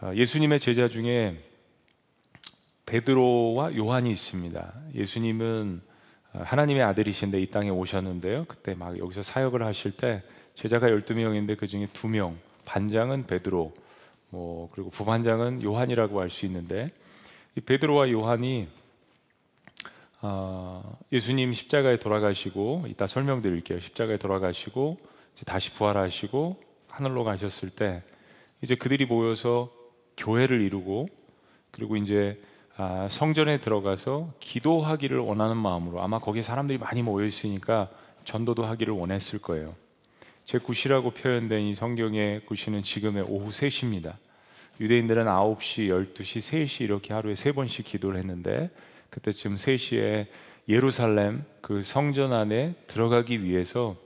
아, 예수님의 제자 중에 베드로와 요한이 있습니다. 예수님은 아, 하나님의 아들이신데 이 땅에 오셨는데요. 그때 막 여기서 사역을 하실 때 제자가 12명인데 그 중에 2명, 반장은 베드로, 뭐 그리고 부반장은 요한이라고 할 수 있는데 이 베드로와 요한이 어, 예수님 십자가에 돌아가시고 이따 설명드릴게요. 십자가에 돌아가시고 다시 부활하시고 하늘로 가셨을 때 이제 그들이 모여서 교회를 이루고 그리고 이제 아, 성전에 들어가서 기도하기를 원하는 마음으로 아마 거기에 사람들이 많이 모여 있으니까 전도도 하기를 원했을 거예요. 제 굿이라고 표현된 이 성경의 굿이는 지금의 오후 3시입니다. 유대인들은 9시, 12시, 3시 이렇게 하루에 세 번씩 기도를 했는데 그때쯤 3시에 예루살렘 그 성전 안에 들어가기 위해서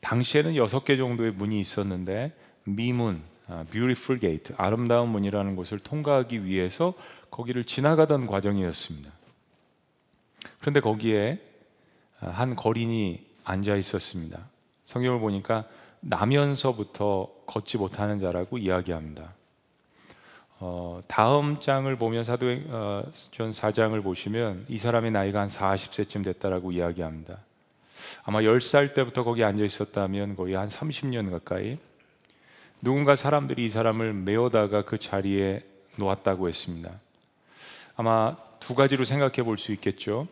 당시에는 여섯 개 정도의 문이 있었는데 미문, 아, beautiful gate, 아름다운 문이라는 곳을 통과하기 위해서 거기를 지나가던 과정이었습니다. 그런데 거기에 한 거린이 앉아 있었습니다. 성경을 보니까 나면서부터 걷지 못하는 자라고 이야기합니다. 어, 다음 장을 보면 사도행 어, 전 4장을 보시면 이 사람의 나이가 한 40세쯤 됐다라고 이야기합니다. 아마 10살 때부터 거기 앉아 있었다면 거의 한 30년 가까이 누군가 사람들이 이 사람을 메어다가 그 자리에 놓았다고 했습니다. 아마 두 가지로 생각해 볼 수 있겠죠.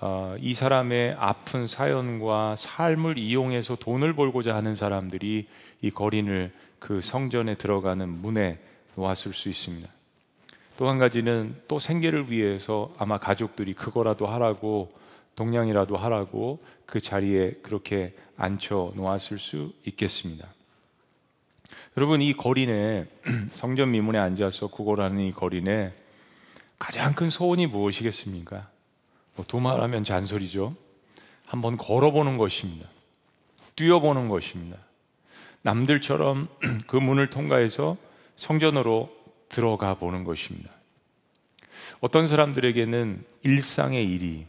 어, 이 사람의 아픈 사연과 삶을 이용해서 돈을 벌고자 하는 사람들이 이 거린을 그 성전에 들어가는 문에 놓았을 수 있습니다. 또 한 가지는 또 생계를 위해서 아마 가족들이 그거라도 하라고 동냥이라도 하라고 그 자리에 그렇게 앉혀 놓았을 수 있겠습니다. 여러분 이 거린에 성전 미문에 앉아서 구걸하는 이 거린에 가장 큰 소원이 무엇이겠습니까? 뭐 두말하면 잔소리죠. 한번 걸어보는 것입니다. 뛰어보는 것입니다. 남들처럼 그 문을 통과해서 성전으로 들어가 보는 것입니다. 어떤 사람들에게는 일상의 일이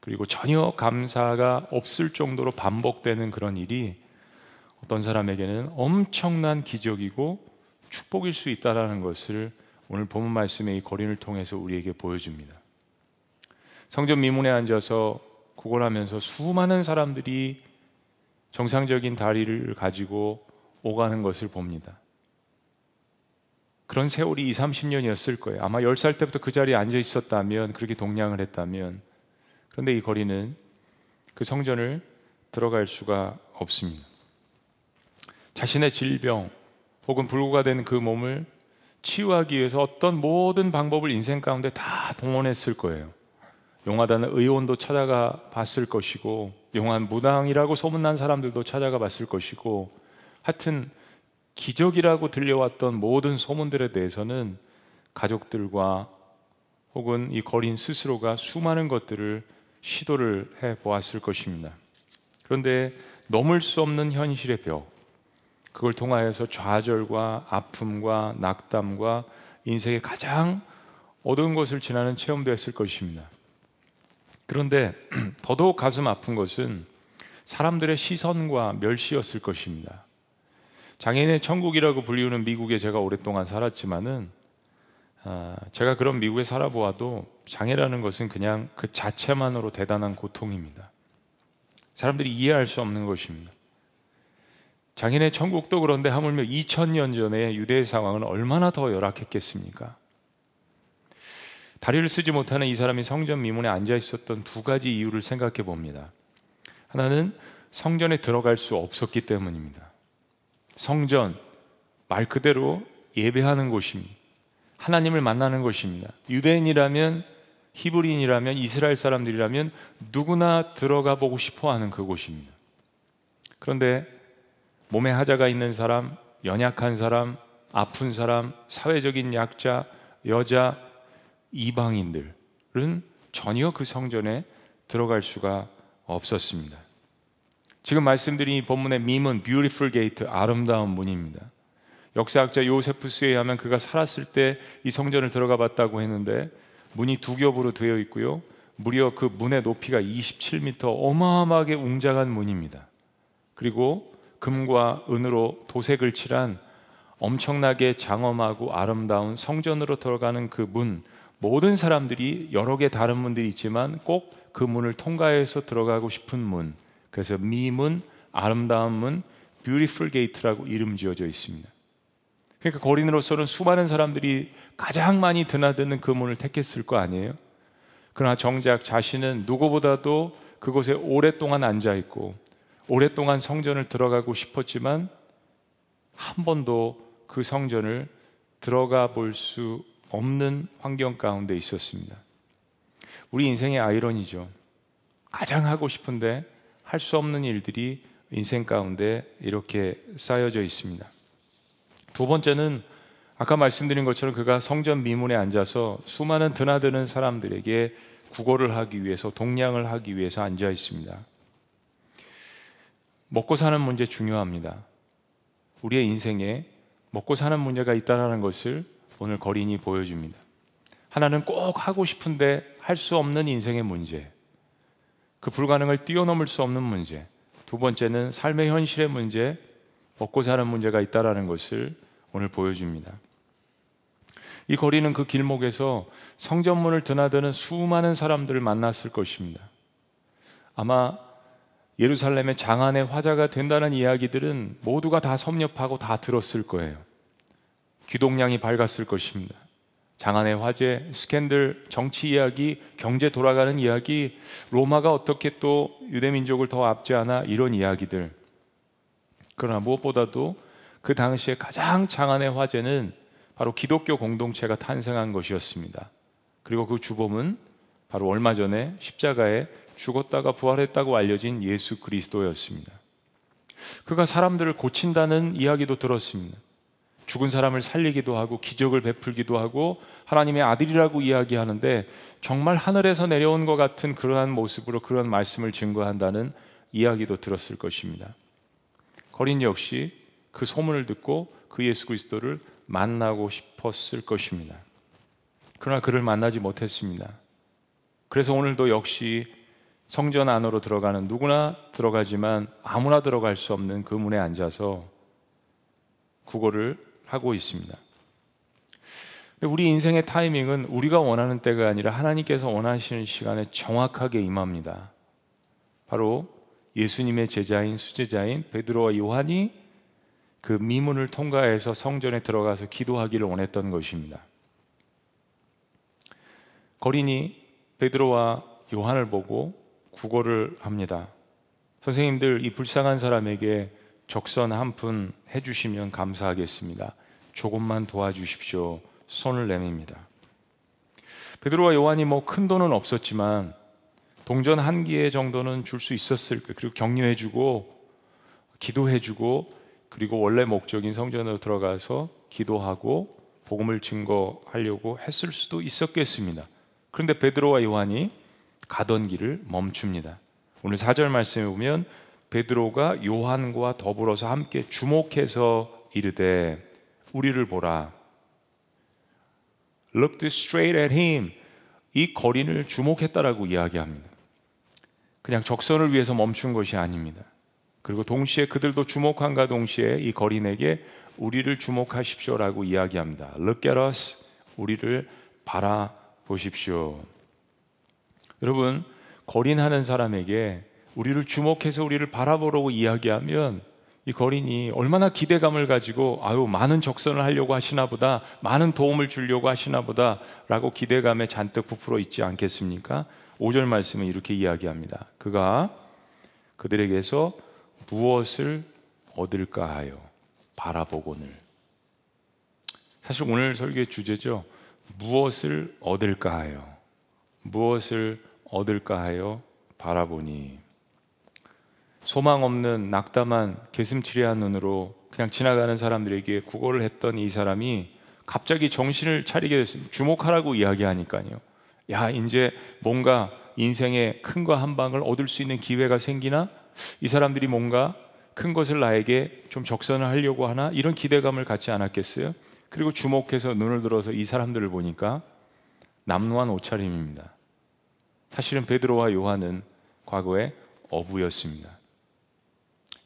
그리고 전혀 감사가 없을 정도로 반복되는 그런 일이 어떤 사람에게는 엄청난 기적이고 축복일 수 있다라는 것을 오늘 본문 말씀의 이 거린을 통해서 우리에게 보여줍니다. 성전 미문에 앉아서 구걸하면서 수많은 사람들이 정상적인 다리를 가지고 오가는 것을 봅니다. 그런 세월이 2, 30년이었을 거예요. 아마 10살 때부터 그 자리에 앉아 있었다면, 그렇게 동냥을 했다면. 그런데 이 거리는 그 성전을 들어갈 수가 없습니다. 자신의 질병 혹은 불구가 된 그 몸을 치유하기 위해서 어떤 모든 방법을 인생 가운데 다 동원했을 거예요. 용하다는 의원도 찾아가 봤을 것이고, 용한 무당이라고 소문난 사람들도 찾아가 봤을 것이고, 하여튼 기적이라고 들려왔던 모든 소문들에 대해서는 가족들과 혹은 이 거린 스스로가 수많은 것들을 시도를 해 보았을 것입니다. 그런데 넘을 수 없는 현실의 벽, 그걸 통하여서 좌절과 아픔과 낙담과 인생의 가장 어두운 것을 지나는 체험도 했을 것입니다. 그런데 더더욱 가슴 아픈 것은 사람들의 시선과 멸시였을 것입니다. 장애인의 천국이라고 불리우는 미국에 제가 오랫동안 살았지만은 아, 제가 그런 미국에 살아보아도 장애라는 것은 그냥 그 자체만으로 대단한 고통입니다. 사람들이 이해할 수 없는 것입니다. 장인의 천국도 그런데 하물며 2000년 전에 유대의 상황은 얼마나 더 열악했겠습니까? 다리를 쓰지 못하는 이 사람이 성전 미문에 앉아 있었던 두 가지 이유를 생각해 봅니다. 하나는 성전에 들어갈 수 없었기 때문입니다. 성전 말 그대로 예배하는 곳입니다. 하나님을 만나는 곳입니다. 유대인이라면 히브리인이라면 이스라엘 사람들이라면 누구나 들어가 보고 싶어 하는 그곳입니다. 그런데 몸에 하자가 있는 사람, 연약한 사람, 아픈 사람, 사회적인 약자, 여자, 이방인들은 전혀 그 성전에 들어갈 수가 없었습니다. 지금 말씀드린 이 본문의 밈은 beautiful gate 아름다운 문입니다. 역사학자 요세푸스에 의하면 그가 살았을 때 이 성전을 들어가 봤다고 했는데 문이 두 겹으로 되어 있고요. 무려 그 문의 높이가 27m 어마어마하게 웅장한 문입니다. 그리고 금과 은으로 도색을 칠한 엄청나게 장엄하고 아름다운 성전으로 들어가는 그 문, 모든 사람들이 여러 개 다른 문들이 있지만 꼭 그 문을 통과해서 들어가고 싶은 문. 그래서 미문, 아름다운 문, beautiful gate라고 이름 지어져 있습니다. 그러니까 거린으로서는 수많은 사람들이 가장 많이 드나드는 그 문을 택했을 거 아니에요? 그러나 정작 자신은 누구보다도 그곳에 오랫동안 앉아 있고 오랫동안 성전을 들어가고 싶었지만 한 번도 그 성전을 들어가 볼 수 없는 환경 가운데 있었습니다. 우리 인생의 아이러니죠. 가장 하고 싶은데 할 수 없는 일들이 인생 가운데 이렇게 쌓여져 있습니다. 두 번째는 아까 말씀드린 것처럼 그가 성전 미문에 앉아서 수많은 드나드는 사람들에게 구걸을 하기 위해서 동냥을 하기 위해서 앉아 있습니다. 먹고 사는 문제 중요합니다. 우리의 인생에 먹고 사는 문제가 있다는 것을 오늘 거린이 보여줍니다. 하나는 꼭 하고 싶은데 할 수 없는 인생의 문제. 그 불가능을 뛰어넘을 수 없는 문제. 두 번째는 삶의 현실의 문제, 먹고 사는 문제가 있다라는 것을 오늘 보여줍니다. 이 거리는 그 길목에서 성전문을 드나드는 수많은 사람들을 만났을 것입니다. 아마 예루살렘의 장안의 화자가 된다는 이야기들은 모두가 다 섭렵하고 다 들었을 거예요. 기동량이 밝았을 것입니다. 장안의 화제, 스캔들, 정치 이야기, 경제 돌아가는 이야기, 로마가 어떻게 또 유대민족을 더 압제하나 이런 이야기들. 그러나 무엇보다도 그 당시에 가장 장안의 화제는 바로 기독교 공동체가 탄생한 것이었습니다. 그리고 그 주범은 바로 얼마 전에 십자가에 죽었다가 부활했다고 알려진 예수 그리스도였습니다. 그가 사람들을 고친다는 이야기도 들었습니다. 죽은 사람을 살리기도 하고 기적을 베풀기도 하고 하나님의 아들이라고 이야기하는데 정말 하늘에서 내려온 것 같은 그러한 모습으로 그런 말씀을 증거한다는 이야기도 들었을 것입니다. 거린 역시 그 소문을 듣고 그 예수 그리스도를 만나고 싶었을 것입니다. 그러나 그를 만나지 못했습니다. 그래서 오늘도 역시 성전 안으로 들어가는 누구나 들어가지만 아무나 들어갈 수 없는 그 문에 앉아서 구걸을 하고 있습니다. 우리 인생의 타이밍은 우리가 원하는 때가 아니라 하나님께서 원하시는 시간에 정확하게 임합니다. 바로 예수님의 제자인 수제자인 베드로와 요한이 그 미문을 통과해서 성전에 들어가서 기도하기를 원했던 것입니다. 거린이 베드로와 요한을 보고 구걸을 합니다. 선생님들 이 불쌍한 사람에게 적선 한 푼 해주시면 감사하겠습니다. 조금만 도와주십시오. 손을 내밉니다. 베드로와 요한이 뭐 큰 돈은 없었지만 동전 한 개 정도는 줄 수 있었을 거예요. 그리고 격려해주고 기도해주고 그리고 원래 목적인 성전으로 들어가서 기도하고 복음을 증거하려고 했을 수도 있었겠습니다. 그런데 베드로와 요한이 가던 길을 멈춥니다. 오늘 4절 말씀에 보면 베드로가 요한과 더불어서 함께 주목해서 이르되 우리를 보라. Looked straight at him. 이 거린을 주목했다라고 이야기합니다. 그냥 적선을 위해서 멈춘 것이 아닙니다. 그리고 동시에 그들도 주목한가 동시에 이 거린에게 우리를 주목하십시오라고 이야기합니다. Look at us. 우리를 바라보십시오. 여러분, 거린하는 사람에게 우리를 주목해서 우리를 바라보라고 이야기하면 이 거린이 얼마나 기대감을 가지고 아유 많은 적선을 하려고 하시나 보다 많은 도움을 주려고 하시나 보다라고 기대감에 잔뜩 부풀어 있지 않겠습니까? 5절 말씀은 이렇게 이야기합니다. 그가 그들에게서 무엇을 얻을까 하여 바라보고늘 사실 오늘 설교의 주제죠. 무엇을 얻을까 하여 무엇을 얻을까 하여 바라보니 소망 없는 낙담한 개슴츠레한 눈으로 그냥 지나가는 사람들에게 구걸을 했던 이 사람이 갑자기 정신을 차리게 됐습니다. 주목하라고 이야기하니까요. 야, 이제 뭔가 인생의 큰 거 한 방을 얻을 수 있는 기회가 생기나? 이 사람들이 뭔가 큰 것을 나에게 좀 적선을 하려고 하나? 이런 기대감을 갖지 않았겠어요? 그리고 주목해서 눈을 들어서 이 사람들을 보니까 남루한 옷차림입니다. 사실은 베드로와 요한은 과거에 어부였습니다.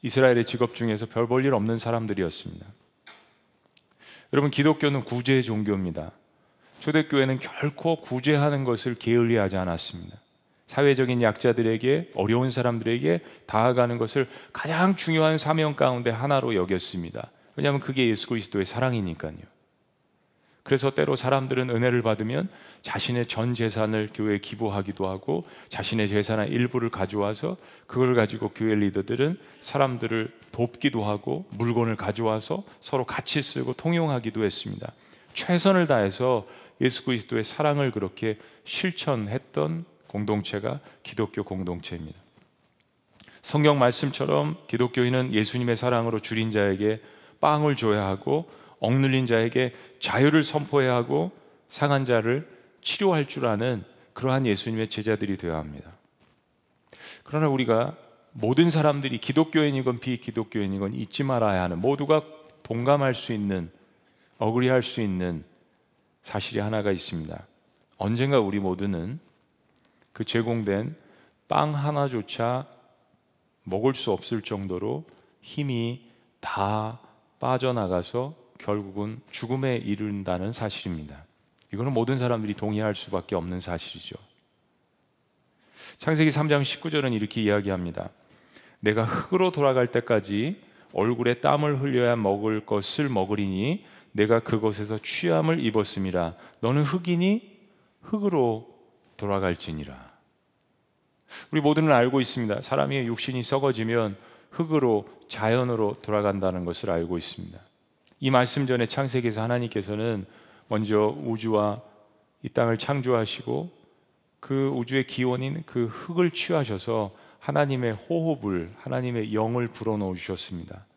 이스라엘의 직업 중에서 별 볼 일 없는 사람들이었습니다. 여러분 기독교는 구제 종교입니다. 초대교회는 결코 구제하는 것을 게을리하지 않았습니다. 사회적인 약자들에게 어려운 사람들에게 다가가는 것을 가장 중요한 사명 가운데 하나로 여겼습니다. 왜냐하면 그게 예수 그리스도의 사랑이니까요. 그래서 때로 사람들은 은혜를 받으면 자신의 전 재산을 교회에 기부하기도 하고 자신의 재산의 일부를 가져와서 그걸 가지고 교회 리더들은 사람들을 돕기도 하고 물건을 가져와서 서로 같이 쓰고 통용하기도 했습니다. 최선을 다해서 예수 그리스도의 사랑을 그렇게 실천했던 공동체가 기독교 공동체입니다. 성경 말씀처럼 기독교인은 예수님의 사랑으로 줄인 자에게 빵을 줘야 하고 억눌린 자에게 자유를 선포해야 하고 상한 자를 치료할 줄 아는 그러한 예수님의 제자들이 되어야 합니다. 그러나 우리가 모든 사람들이 기독교인이건 비기독교인이건 잊지 말아야 하는 모두가 동감할 수 있는 어그리할 수 있는 사실이 하나가 있습니다. 언젠가 우리 모두는 그 제공된 빵 하나조차 먹을 수 없을 정도로 힘이 다 빠져나가서 결국은 죽음에 이른다는 사실입니다. 이거는 모든 사람들이 동의할 수밖에 없는 사실이죠. 창세기 3장 19절은 이렇게 이야기합니다. 내가 흙으로 돌아갈 때까지 얼굴에 땀을 흘려야 먹을 것을 먹으리니 내가 그곳에서 취함을 입었음이라. 너는 흙이니 흙으로 돌아갈지니라. 우리 모두는 알고 있습니다. 사람의 육신이 썩어지면 흙으로 자연으로 돌아간다는 것을 알고 있습니다. 이 말씀 전에 창세기에서 하나님께서는 먼저 우주와 이 땅을 창조하시고 그 우주의 기원인 그 흙을 취하셔서 하나님의 호흡을 하나님의 영을 불어넣어 주셨습니다.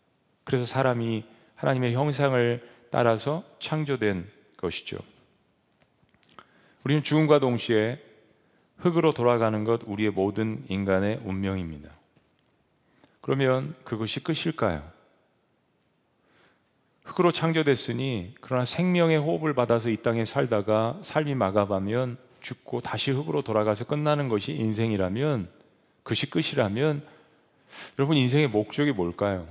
그래서 사람이 하나님의 형상을 따라서 창조된 것이죠. 우리는 죽음과 동시에 흙으로 돌아가는 것 우리의 모든 인간의 운명입니다. 그러면 그것이 끝일까요? 흙으로 창조됐으니 그러나 생명의 호흡을 받아서 이 땅에 살다가 삶이 막아가면 죽고 다시 흙으로 돌아가서 끝나는 것이 인생이라면 그것이 끝이라면 여러분 인생의 목적이 뭘까요?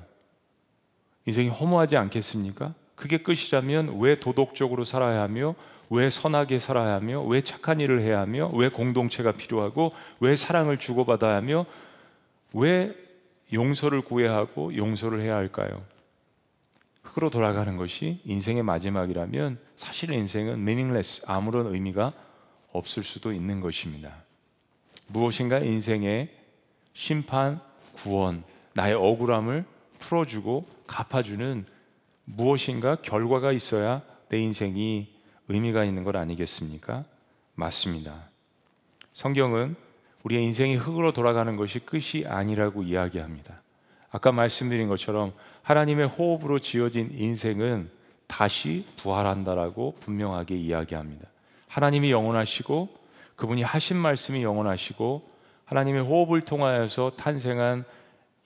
인생이 허무하지 않겠습니까? 그게 끝이라면 왜 도덕적으로 살아야 하며 왜 선하게 살아야 하며 왜 착한 일을 해야 하며 왜 공동체가 필요하고 왜 사랑을 주고받아야 하며 왜 용서를 구해야 하고 용서를 해야 할까요? 흙으로 돌아가는 것이 인생의 마지막이라면 사실 인생은 meaningless 아무런 의미가 없을 수도 있는 것입니다. 무엇인가 인생의 심판, 구원, 나의 억울함을 풀어주고 갚아주는 무엇인가 결과가 있어야 내 인생이 의미가 있는 것 아니겠습니까? 맞습니다. 성경은 우리의 인생이 흙으로 돌아가는 것이 끝이 아니라고 이야기합니다. 아까 말씀드린 것처럼 하나님의 호흡으로 지어진 인생은 다시 부활한다라고 분명하게 이야기합니다. 하나님이 영원하시고 그분이 하신 말씀이 영원하시고 하나님의 호흡을 통하여서 탄생한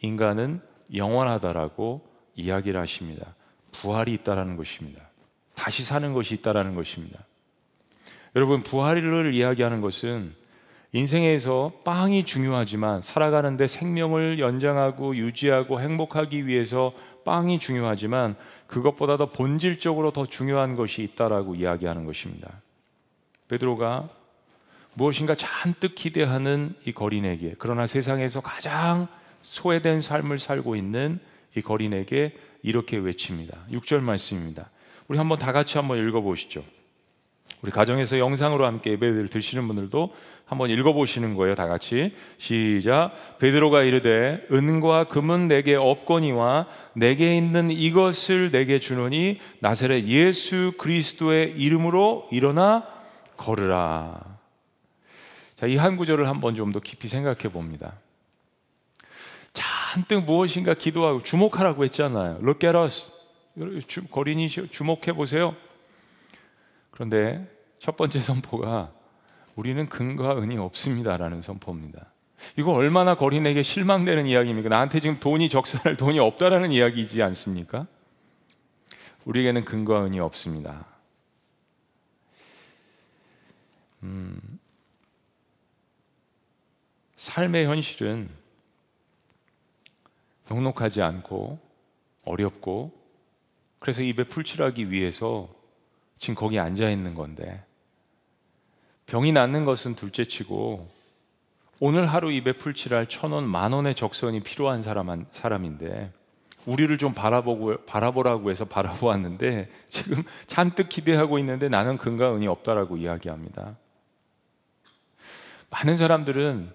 인간은 영원하다라고 이야기를 하십니다. 부활이 있다라는 것입니다. 다시 사는 것이 있다라는 것입니다. 여러분 부활을 이야기하는 것은 인생에서 빵이 중요하지만 살아가는데 생명을 연장하고 유지하고 행복하기 위해서 빵이 중요하지만 그것보다 더 본질적으로 더 중요한 것이 있다라고 이야기하는 것입니다. 베드로가 무엇인가 잔뜩 기대하는 이 거린에게 그러나 세상에서 가장 소외된 삶을 살고 있는 이 거린에게 이렇게 외칩니다. 6절 말씀입니다. 우리 한번 다 같이 한번 읽어 보시죠. 우리 가정에서 영상으로 함께 예배를 드시는 분들도 한번 읽어보시는 거예요. 다 같이 시작. 베드로가 이르되 은과 금은 내게 없거니와 내게 있는 이것을 내게 주노니 나사렛 예수 그리스도의 이름으로 일어나 걸으라. 자, 이 한 구절을 한번 좀 더 깊이 생각해 봅니다. 잔뜩 무엇인가 기도하고 주목하라고 했잖아요. Look at us. 거린이 주목해 보세요. 그런데 첫 번째 선포가 우리는 근거와 은이 없습니다라는 선포입니다. 이거 얼마나 거린에게 실망되는 이야기입니까? 나한테 지금 돈이 적선할 돈이 없다라는 이야기이지 않습니까? 우리에게는 근거와 은이 없습니다. 음, 삶의 현실은 녹록하지 않고 어렵고 그래서 입에 풀칠하기 위해서 지금 거기 앉아 있는 건데 병이 낫는 것은 둘째치고 오늘 하루 입에 풀칠할 천 원, 만 원의 적선이 필요한 사람, 사람인데 우리를 좀 바라보고 바라보라고 해서 바라보았는데 지금 잔뜩 기대하고 있는데 나는 근과 은이 없다라고 이야기합니다. 많은 사람들은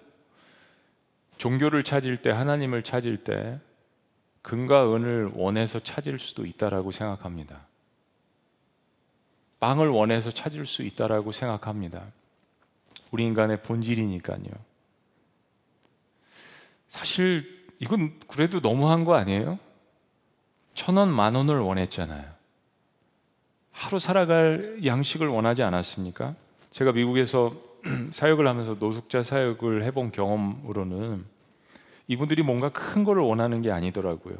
종교를 찾을 때 하나님을 찾을 때 근과 은을 원해서 찾을 수도 있다라고 생각합니다. 빵을 원해서 찾을 수 있다라고 생각합니다. 우리 인간의 본질이니까요. 사실 이건 그래도 너무한 거 아니에요? 천 원, 만 원을 원했잖아요. 하루 살아갈 양식을 원하지 않았습니까? 제가 미국에서 사역을 하면서 노숙자 사역을 해본 경험으로는 이분들이 뭔가 큰 거를 원하는 게 아니더라고요.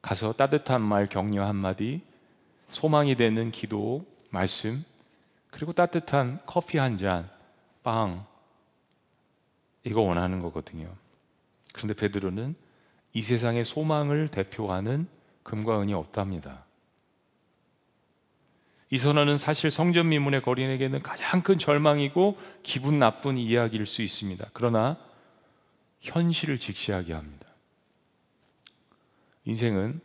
가서 따뜻한 말, 격려 한마디, 소망이 되는 기도, 말씀, 그리고 따뜻한 커피 한 잔, 빵, 이거 원하는 거거든요. 그런데 베드로는 이 세상의 소망을 대표하는 금과 은이 없답니다. 이 선언은 사실 성전 미문의 거린에게는 가장 큰 절망이고 기분 나쁜 이야기일 수 있습니다. 그러나 현실을 직시하게 합니다. 인생은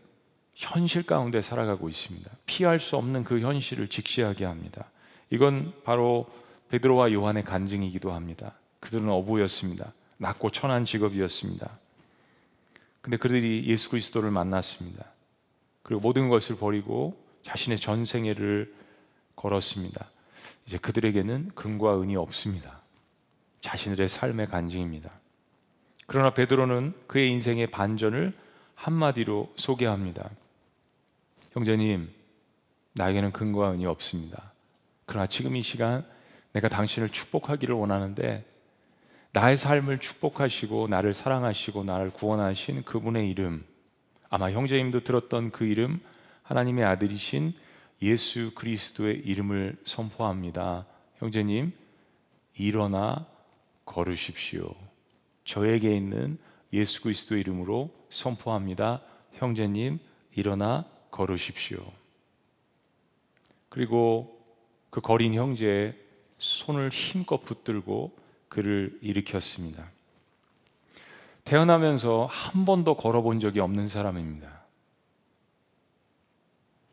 현실 가운데 살아가고 있습니다. 피할 수 없는 그 현실을 직시하게 합니다. 이건 바로 베드로와 요한의 간증이기도 합니다. 그들은 어부였습니다. 낮고 천한 직업이었습니다. 근데 그들이 예수 그리스도를 만났습니다. 그리고 모든 것을 버리고 자신의 전생애를 걸었습니다. 이제 그들에게는 금과 은이 없습니다. 자신들의 삶의 간증입니다. 그러나 베드로는 그의 인생의 반전을 한마디로 소개합니다. 형제님, 나에게는 근거와 은이 없습니다. 그러나 지금 이 시간 내가 당신을 축복하기를 원하는데 나의 삶을 축복하시고 나를 사랑하시고 나를 구원하신 그분의 이름 아마 형제님도 들었던 그 이름 하나님의 아들이신 예수 그리스도의 이름을 선포합니다. 형제님 일어나 걸으십시오. 저에게 있는 예수 그리스도 이름으로 선포합니다. 형제님 일어나 걸으십시오. 그리고 그 거린 형제의 손을 힘껏 붙들고 그를 일으켰습니다. 태어나면서 한 번도 걸어본 적이 없는 사람입니다.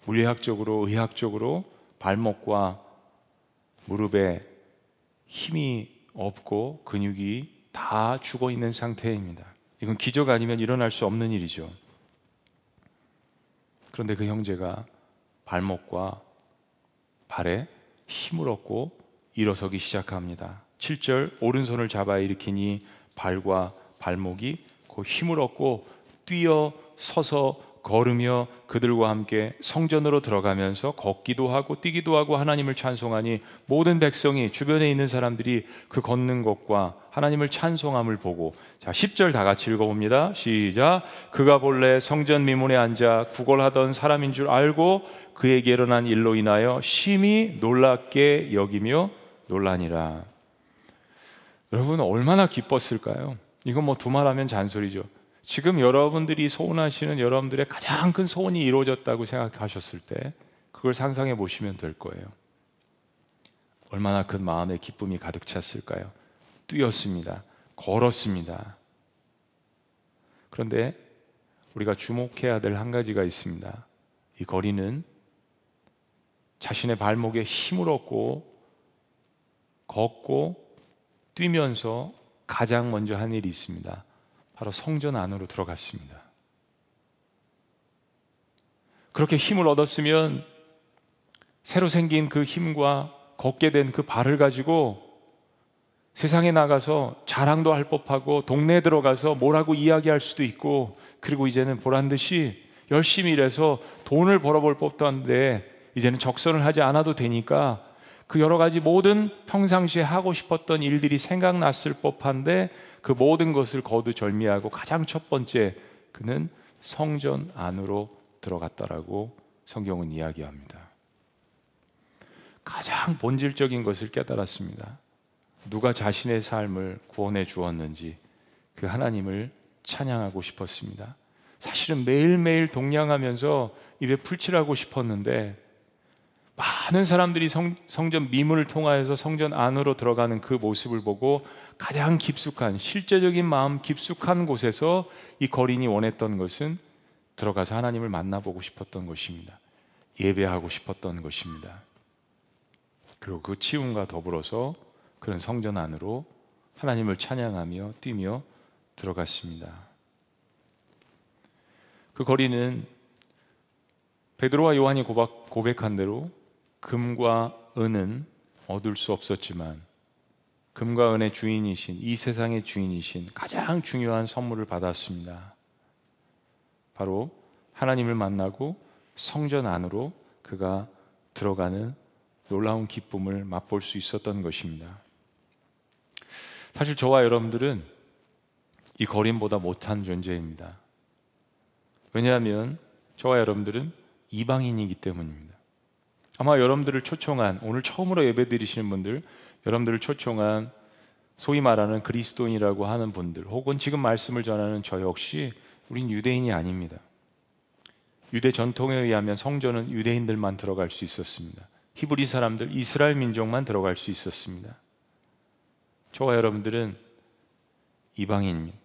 물리학적으로, 의학적으로 발목과 무릎에 힘이 없고 근육이 다 죽어 있는 상태입니다. 이건 기적 아니면 일어날 수 없는 일이죠. 그런데 그 형제가 발목과 발에 힘을 얻고 일어서기 시작합니다. 7절 오른손을 잡아 일으키니 발과 발목이 그 힘을 얻고 뛰어 서서 걸으며 그들과 함께 성전으로 들어가면서 걷기도 하고 뛰기도 하고 하나님을 찬송하니 모든 백성이 주변에 있는 사람들이 그 걷는 것과 하나님을 찬송함을 보고 자 10절 다 같이 읽어봅니다. 시작. 그가 본래 성전 미문에 앉아 구걸하던 사람인 줄 알고 그에게 일어난 일로 인하여 심히 놀랍게 여기며 놀라니라. 여러분 얼마나 기뻤을까요? 이건 뭐 두말하면 잔소리죠 지금 여러분들이 소원하시는 여러분들의 가장 큰 소원이 이루어졌다고 생각하셨을 때 그걸 상상해 보시면 될 거예요. 얼마나 큰 마음의 기쁨이 가득 찼을까요? 뛰었습니다. 걸었습니다. 그런데 우리가 주목해야 될 한 가지가 있습니다. 이 거리는 자신의 발목에 힘을 얻고 걷고 뛰면서 가장 먼저 한 일이 있습니다. 바로 성전 안으로 들어갔습니다. 그렇게 힘을 얻었으면 새로 생긴 그 힘과 걷게 된 그 발을 가지고 세상에 나가서 자랑도 할 법하고 동네에 들어가서 뭐라고 이야기할 수도 있고 그리고 이제는 보란 듯이 열심히 일해서 돈을 벌어볼 법도 한데 이제는 적선을 하지 않아도 되니까 그 여러 가지 모든 평상시에 하고 싶었던 일들이 생각났을 법한데 그 모든 것을 거두절미하고 가장 첫 번째 그는 성전 안으로 들어갔다라고 성경은 이야기합니다. 가장 본질적인 것을 깨달았습니다. 누가 자신의 삶을 구원해 주었는지 그 하나님을 찬양하고 싶었습니다. 사실은 매일매일 동냥하면서 입에 풀칠하고 싶었는데 많은 사람들이 성, 성전 미문을 통하여서 성전 안으로 들어가는 그 모습을 보고 가장 깊숙한 실제적인 마음 깊숙한 곳에서 이 거린이 원했던 것은 들어가서 하나님을 만나보고 싶었던 것입니다. 예배하고 싶었던 것입니다. 그리고 그 치움과 더불어서 그런 성전 안으로 하나님을 찬양하며 뛰며 들어갔습니다. 그 거리는 베드로와 요한이 고백, 고백한 대로 금과 은은 얻을 수 없었지만 금과 은의 주인이신 이 세상의 주인이신 가장 중요한 선물을 받았습니다. 바로 하나님을 만나고 성전 안으로 그가 들어가는 놀라운 기쁨을 맛볼 수 있었던 것입니다. 사실 저와 여러분들은 이 거린보다 못한 존재입니다. 왜냐하면 저와 여러분들은 이방인이기 때문입니다. 아마 여러분들을 초청한 오늘 처음으로 예배 드리시는 분들, 여러분들을 초청한 소위 말하는 그리스도인이라고 하는 분들, 혹은 지금 말씀을 전하는 저 역시 우린 유대인이 아닙니다. 유대 전통에 의하면 성전은 유대인들만 들어갈 수 있었습니다. 히브리 사람들, 이스라엘 민족만 들어갈 수 있었습니다. 저와 여러분들은 이방인입니다.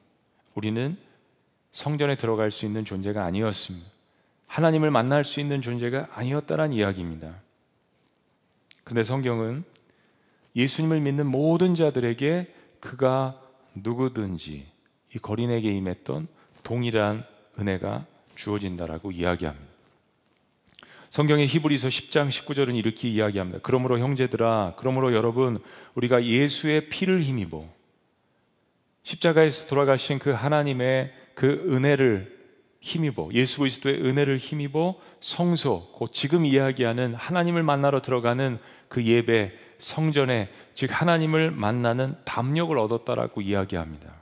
우리는 성전에 들어갈 수 있는 존재가 아니었습니다. 하나님을 만날 수 있는 존재가 아니었다는 이야기입니다. 근데 성경은 예수님을 믿는 모든 자들에게 그가 누구든지 이 거린에게 임했던 동일한 은혜가 주어진다라고 이야기합니다. 성경의 히브리서 10장 19절은 이렇게 이야기합니다. 그러므로 형제들아, 그러므로 여러분, 우리가 예수의 피를 힘입어 십자가에서 돌아가신 그 하나님의 그 은혜를 힘입어 예수 그리스도의 은혜를 힘입어 성소 곧 지금 이야기하는 하나님을 만나러 들어가는 그 예배 성전에 즉 하나님을 만나는 담력을 얻었다라고 이야기합니다.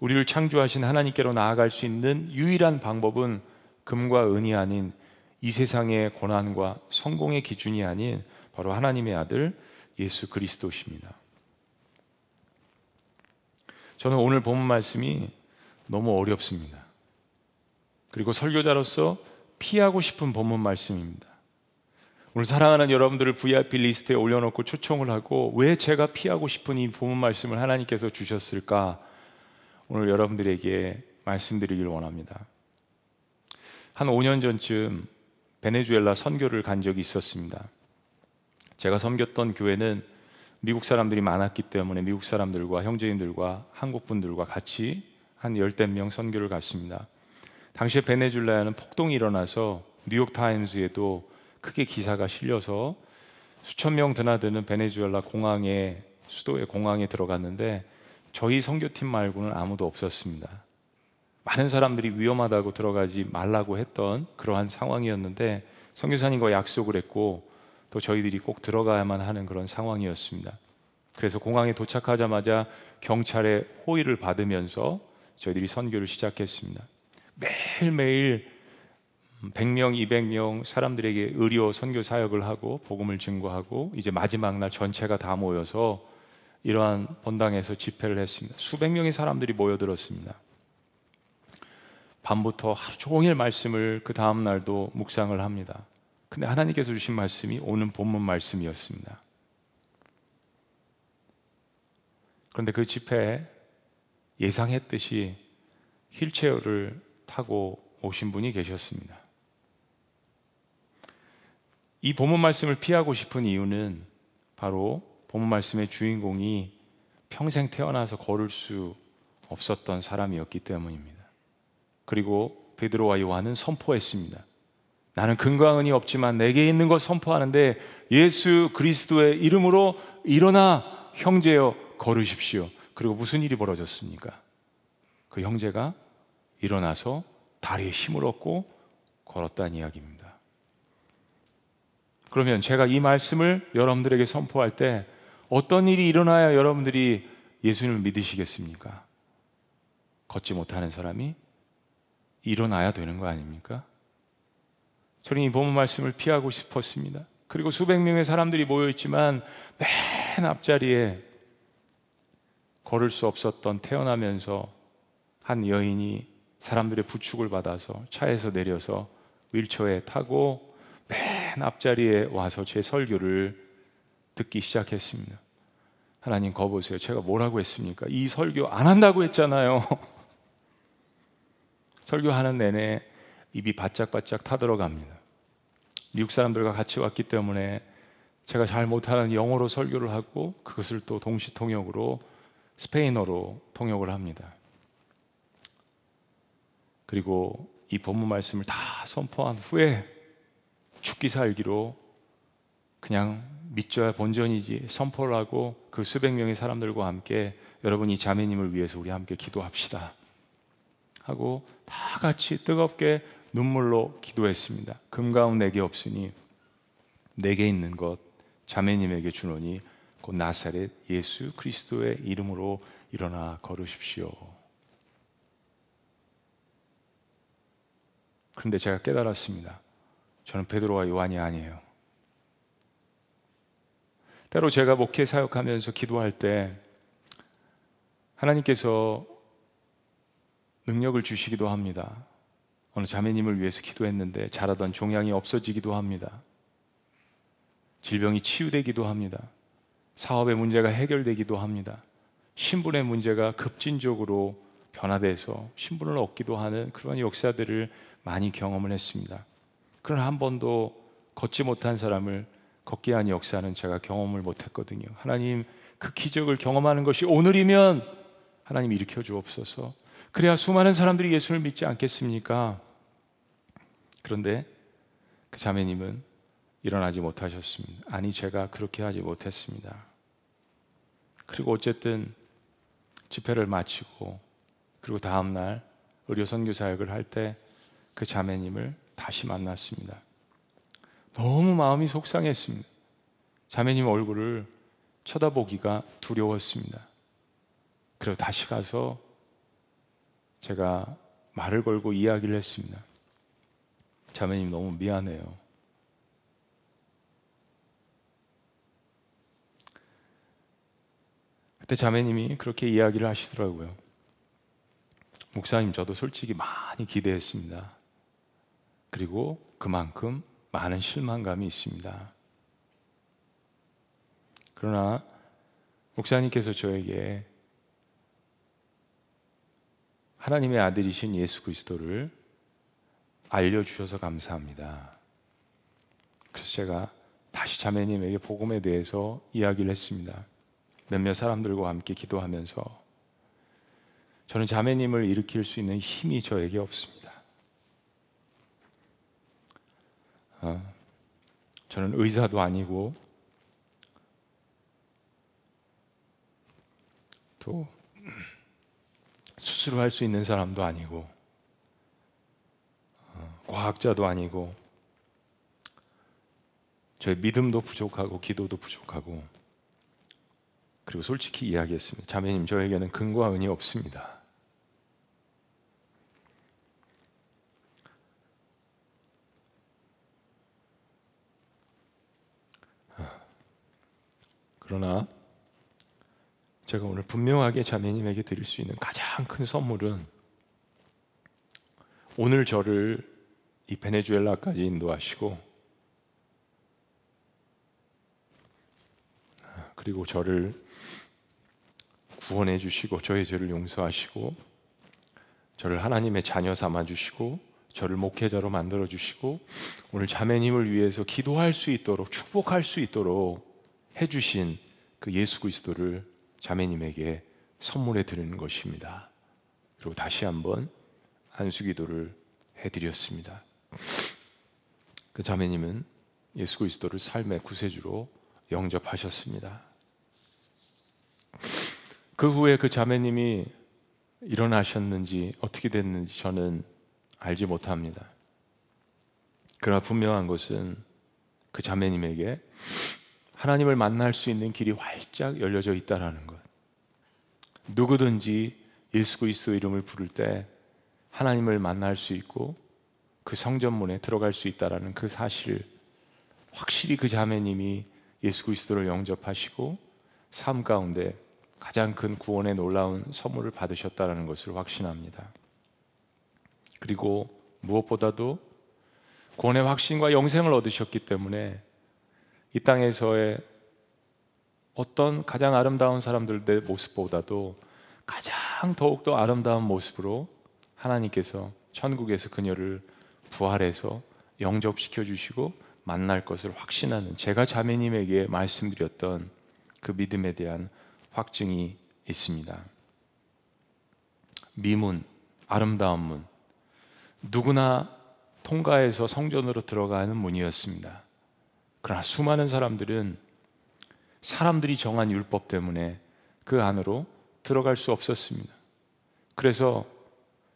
우리를 창조하신 하나님께로 나아갈 수 있는 유일한 방법은 금과 은이 아닌 이 세상의 고난과 성공의 기준이 아닌 바로 하나님의 아들 예수 그리스도십니다. 저는 오늘 본 말씀이 너무 어렵습니다. 그리고 설교자로서 피하고 싶은 본문 말씀입니다. 오늘 사랑하는 여러분들을 VIP 리스트에 올려놓고 초청을 하고 왜 제가 피하고 싶은 이 본문 말씀을 하나님께서 주셨을까? 오늘 여러분들에게 말씀드리길 원합니다. 한 5년 전쯤 베네수엘라 선교를 간 적이 있었습니다. 제가 섬겼던 교회는 미국 사람들이 많았기 때문에 미국 사람들과 형제인들과 한국 분들과 같이 한 열댓 명 선교를 갔습니다. 당시에 베네수엘라에는 폭동이 일어나서 뉴욕 타임즈에도 크게 기사가 실려서 수천 명 드나드는 베네수엘라 공항에 수도의 공항에 들어갔는데 저희 선교팀 말고는 아무도 없었습니다. 많은 사람들이 위험하다고 들어가지 말라고 했던 그러한 상황이었는데 선교사님과 약속을 했고 또 저희들이 꼭 들어가야만 하는 그런 상황이었습니다. 그래서 공항에 도착하자마자 경찰의 호의를 받으면서 저희들이 선교를 시작했습니다. 매일매일 100명, 200명 사람들에게 의료 선교 사역을 하고 복음을 증거하고 이제 마지막 날 전체가 다 모여서 이러한 본당에서 집회를 했습니다. 수백 명의 사람들이 모여들었습니다. 밤부터 하루 종일 말씀을 그 다음 날도 묵상을 합니다. 근데 하나님께서 주신 말씀이 오는 본문 말씀이었습니다. 그런데 그 집회에 예상했듯이 휠체어를 타고 오신 분이 계셨습니다. 이 본문 말씀을 피하고 싶은 이유는 바로 본문 말씀의 주인공이 평생 태어나서 걸을 수 없었던 사람이었기 때문입니다. 그리고 베드로와 요한은 선포했습니다. 나는 근거와 은이 없지만 내게 있는 것 선포하는데 예수 그리스도의 이름으로 일어나 형제여 걸으십시오. 그리고 무슨 일이 벌어졌습니까? 그 형제가 일어나서 다리에 힘을 얻고 걸었다는 이야기입니다. 그러면 제가 이 말씀을 여러분들에게 선포할 때 어떤 일이 일어나야 여러분들이 예수님을 믿으시겠습니까? 걷지 못하는 사람이 일어나야 되는 거 아닙니까? 저는 이 본문 말씀을 피하고 싶었습니다. 그리고 수백 명의 사람들이 모여 있지만 맨 앞자리에 걸을 수 없었던 태어나면서 한 여인이 사람들의 부축을 받아서 차에서 내려서 윌처에 타고 맨 앞자리에 와서 제 설교를 듣기 시작했습니다. 하나님 거 보세요. 제가 뭐라고 했습니까? 이 설교 안 한다고 했잖아요. 설교하는 내내 입이 바짝바짝 타들어갑니다. 미국 사람들과 같이 왔기 때문에 제가 잘 못하는 영어로 설교를 하고 그것을 또 동시 통역으로 스페인어로 통역을 합니다. 그리고 이 본문 말씀을 다 선포한 후에 죽기 살기로 그냥 믿져야 본전이지 선포를 하고 그 수백 명의 사람들과 함께 여러분 이 자매님을 위해서 우리 함께 기도합시다. 하고 다 같이 뜨겁게 눈물로 기도했습니다. 금가운 내게 없으니 내게 있는 것 자매님에게 주노니 곧 나사렛 예수 그리스도의 이름으로 일어나 걸으십시오. 그런데 제가 깨달았습니다. 저는 베드로와 요한이 아니에요. 때로 제가 목회 사역하면서 기도할 때 하나님께서 능력을 주시기도 합니다. 어느 자매님을 위해서 기도했는데 잘하던 종양이 없어지기도 합니다. 질병이 치유되기도 합니다. 사업의 문제가 해결되기도 합니다. 신분의 문제가 급진적으로 변화돼서 신분을 얻기도 하는 그런 역사들을 많이 경험을 했습니다. 그러나 한 번도 걷지 못한 사람을 걷게 한 역사는 제가 경험을 못했거든요. 하나님 그 기적을 경험하는 것이 오늘이면 하나님 일으켜 주옵소서. 그래야 수많은 사람들이 예수를 믿지 않겠습니까? 그런데 그 자매님은 일어나지 못하셨습니다. 아니, 제가 그렇게 하지 못했습니다. 그리고 어쨌든 집회를 마치고 그리고 다음 날 의료 선교 사역을 할 때 그 자매님을 다시 만났습니다. 너무 마음이 속상했습니다. 자매님 얼굴을 쳐다보기가 두려웠습니다. 그리고 다시 가서 제가 말을 걸고 이야기를 했습니다. 자매님 너무 미안해요. 그때 자매님이 그렇게 이야기를 하시더라고요. 목사님, 저도 솔직히 많이 기대했습니다. 그리고 그만큼 많은 실망감이 있습니다. 그러나 목사님께서 저에게 하나님의 아들이신 예수 그리스도를 알려주셔서 감사합니다. 그래서 제가 다시 자매님에게 복음에 대해서 이야기를 했습니다. 몇몇 사람들과 함께 기도하면서 저는 자매님을 일으킬 수 있는 힘이 저에게 없습니다. 어, 저는 의사도 아니고 또 수술을 할수 있는 사람도 아니고 어, 과학자도 아니고 저의 믿음도 부족하고 기도도 부족하고 그리고 솔직히 이야기했습니다. 자매님 저에게는 근거와 은이 없습니다. 그러나 제가 오늘 분명하게 자매님에게 드릴 수 있는 가장 큰 선물은 오늘 저를 이 베네수엘라까지 인도하시고 그리고 저를 구원해 주시고 저의 죄를 용서하시고 저를 하나님의 자녀 삼아 주시고 저를 목회자로 만들어 주시고 오늘 자매님을 위해서 기도할 수 있도록 축복할 수 있도록 해 주신 그 예수 그리스도를 자매님에게 선물해 드리는 것입니다. 그리고 다시 한번 안수 기도를 해 드렸습니다. 그 자매님은 예수 그리스도를 삶의 구세주로 영접하셨습니다. 그 후에 그 자매님이 일어나셨는지 어떻게 됐는지 저는 알지 못합니다. 그러나 분명한 것은 그 자매님에게 하나님을 만날 수 있는 길이 활짝 열려져 있다라는 것. 누구든지 예수 그리스도 이름을 부를 때 하나님을 만날 수 있고 그 성전문에 들어갈 수 있다라는 그 사실 확실히 그 자매님이 예수 그리스도를 영접하시고 삶 가운데 가장 큰 구원의 놀라운 선물을 받으셨다라는 것을 확신합니다. 그리고 무엇보다도 구원의 확신과 영생을 얻으셨기 때문에 이 땅에서의 어떤 가장 아름다운 사람들의 모습보다도 가장 더욱더 아름다운 모습으로 하나님께서 천국에서 그녀를 부활해서 영접시켜 주시고 만날 것을 확신하는 제가 자매님에게 말씀드렸던 그 믿음에 대한 확증이 있습니다. 미문, 아름다운 문. 누구나 통과해서 성전으로 들어가는 문이었습니다. 그러나 수많은 사람들은 사람들이 정한 율법 때문에 그 안으로 들어갈 수 없었습니다. 그래서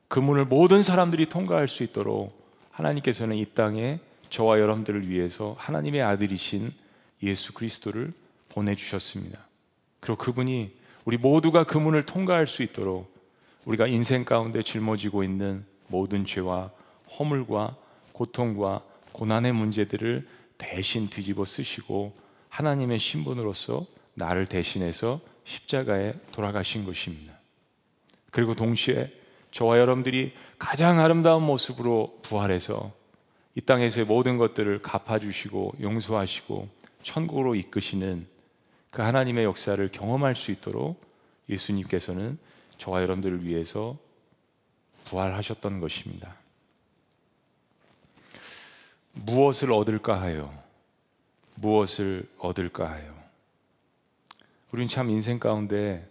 그 문을 모든 사람들이 통과할 수 있도록 하나님께서는 이 땅에 저와 여러분들을 위해서 하나님의 아들이신 예수 그리스도를 보내주셨습니다. 그리고 그분이 우리 모두가 그 문을 통과할 수 있도록 우리가 인생 가운데 짊어지고 있는 모든 죄와 허물과 고통과 고난의 문제들을 대신 뒤집어 쓰시고 하나님의 신분으로서 나를 대신해서 십자가에 돌아가신 것입니다. 그리고 동시에 저와 여러분들이 가장 아름다운 모습으로 부활해서 이 땅에서의 모든 것들을 갚아주시고 용서하시고 천국으로 이끄시는 그 하나님의 역사를 경험할 수 있도록 예수님께서는 저와 여러분들을 위해서 부활하셨던 것입니다. 무엇을 얻을까 하여 무엇을 얻을까 하여 우리는 참 인생 가운데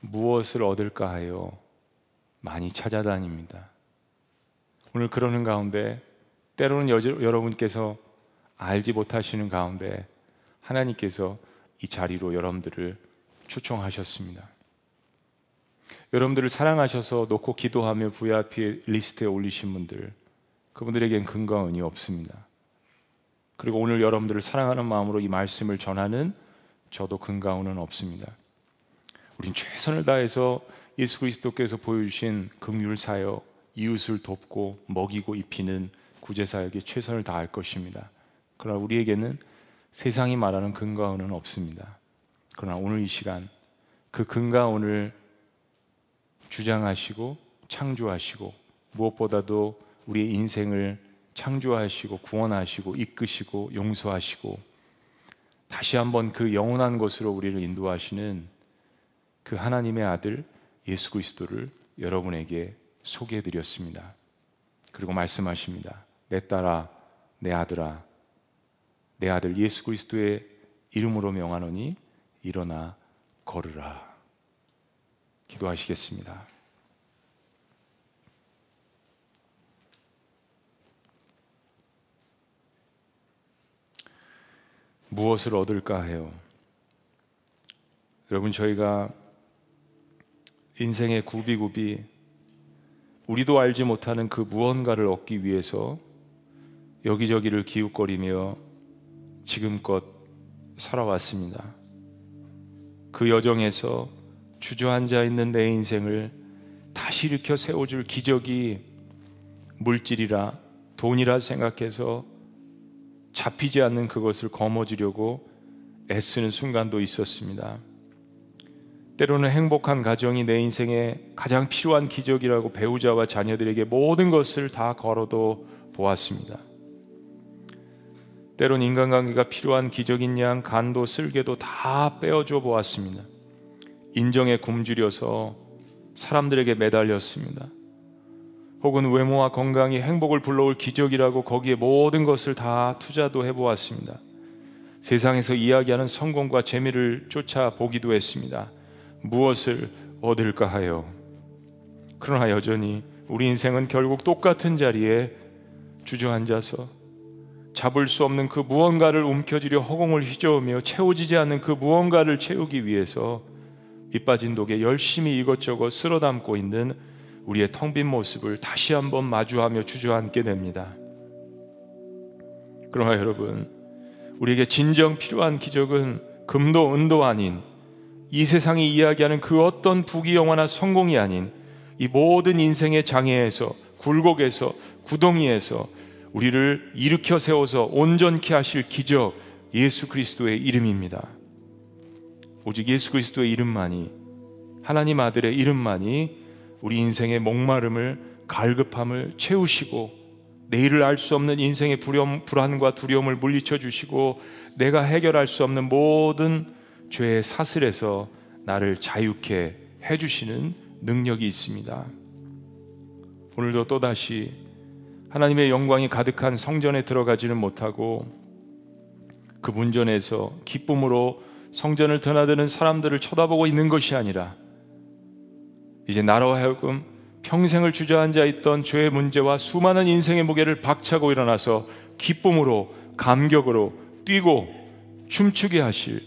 무엇을 얻을까 하여 많이 찾아다닙니다. 오늘 그러는 가운데 때로는 여러분께서 알지 못하시는 가운데 하나님께서 이 자리로 여러분들을 초청하셨습니다. 여러분들을 사랑하셔서 놓고 기도하며 VIP 리스트에 올리신 분들, 그분들에겐 금과 은이 없습니다. 그리고 오늘 여러분들을 사랑하는 마음으로 이 말씀을 전하는 저도 금과 은은 없습니다. 우린 최선을 다해서 예수 그리스도께서 보여주신 긍휼 사역, 이웃을 돕고 먹이고 입히는 구제 사역에 최선을 다할 것입니다. 그러나 우리에게는 세상이 말하는 근거와 은은 없습니다. 그러나 오늘 이 시간 그 근거와 은을 주장하시고 창조하시고 무엇보다도 우리의 인생을 창조하시고 구원하시고 이끄시고 용서하시고 다시 한번 그 영원한 곳으로 우리를 인도하시는 그 하나님의 아들 예수 그리스도를 여러분에게 소개해 드렸습니다. 그리고 말씀하십니다. 내 딸아, 내 아들아, 내 아들 예수 그리스도의 이름으로 명하노니 일어나 걸으라. 기도하시겠습니다. 무엇을 얻을까 해요? 여러분, 저희가 인생의 구비구비, 우리도 알지 못하는 그 무언가를 얻기 위해서 여기저기를 기웃거리며 지금껏 살아왔습니다. 그 여정에서 주저앉아 있는 내 인생을 다시 일으켜 세워줄 기적이 물질이라 돈이라 생각해서 잡히지 않는 그것을 거머쥐려고 애쓰는 순간도 있었습니다. 때로는 행복한 가정이 내 인생에 가장 필요한 기적이라고 배우자와 자녀들에게 모든 것을 다 걸어도 보았습니다. 때론 인간관계가 필요한 기적인 양 간도 쓸개도 다 빼어줘 보았습니다. 인정에 굶주려서 사람들에게 매달렸습니다. 혹은 외모와 건강이 행복을 불러올 기적이라고 거기에 모든 것을 다 투자도 해보았습니다. 세상에서 이야기하는 성공과 재미를 쫓아보기도 했습니다. 무엇을 얻을까 하여. 그러나 여전히 우리 인생은 결국 똑같은 자리에 주저앉아서 잡을 수 없는 그 무언가를 움켜쥐려 허공을 휘저으며 채워지지 않는 그 무언가를 채우기 위해서 밑빠진 독에 열심히 이것저것 쓸어 담고 있는 우리의 텅 빈 모습을 다시 한번 마주하며 주저앉게 됩니다. 그러나 여러분, 우리에게 진정 필요한 기적은 금도 은도 아닌 이 세상이 이야기하는 그 어떤 부귀영화나 성공이 아닌 이 모든 인생의 장애에서 굴곡에서 구덩이에서 우리를 일으켜 세워서 온전케 하실 기적 예수 그리스도의 이름입니다. 오직 예수 그리스도의 이름만이 하나님 아들의 이름만이 우리 인생의 목마름을 갈급함을 채우시고 내일을 알 수 없는 인생의 불안, 불안과 두려움을 물리쳐 주시고 내가 해결할 수 없는 모든 죄의 사슬에서 나를 자유케 해 주시는 능력이 있습니다. 오늘도 또다시 하나님의 영광이 가득한 성전에 들어가지는 못하고 그 문전에서 기쁨으로 성전을 드나드는 사람들을 쳐다보고 있는 것이 아니라 이제 나로 하여금 평생을 주저앉아 있던 죄의 문제와 수많은 인생의 무게를 박차고 일어나서 기쁨으로 감격으로 뛰고 춤추게 하실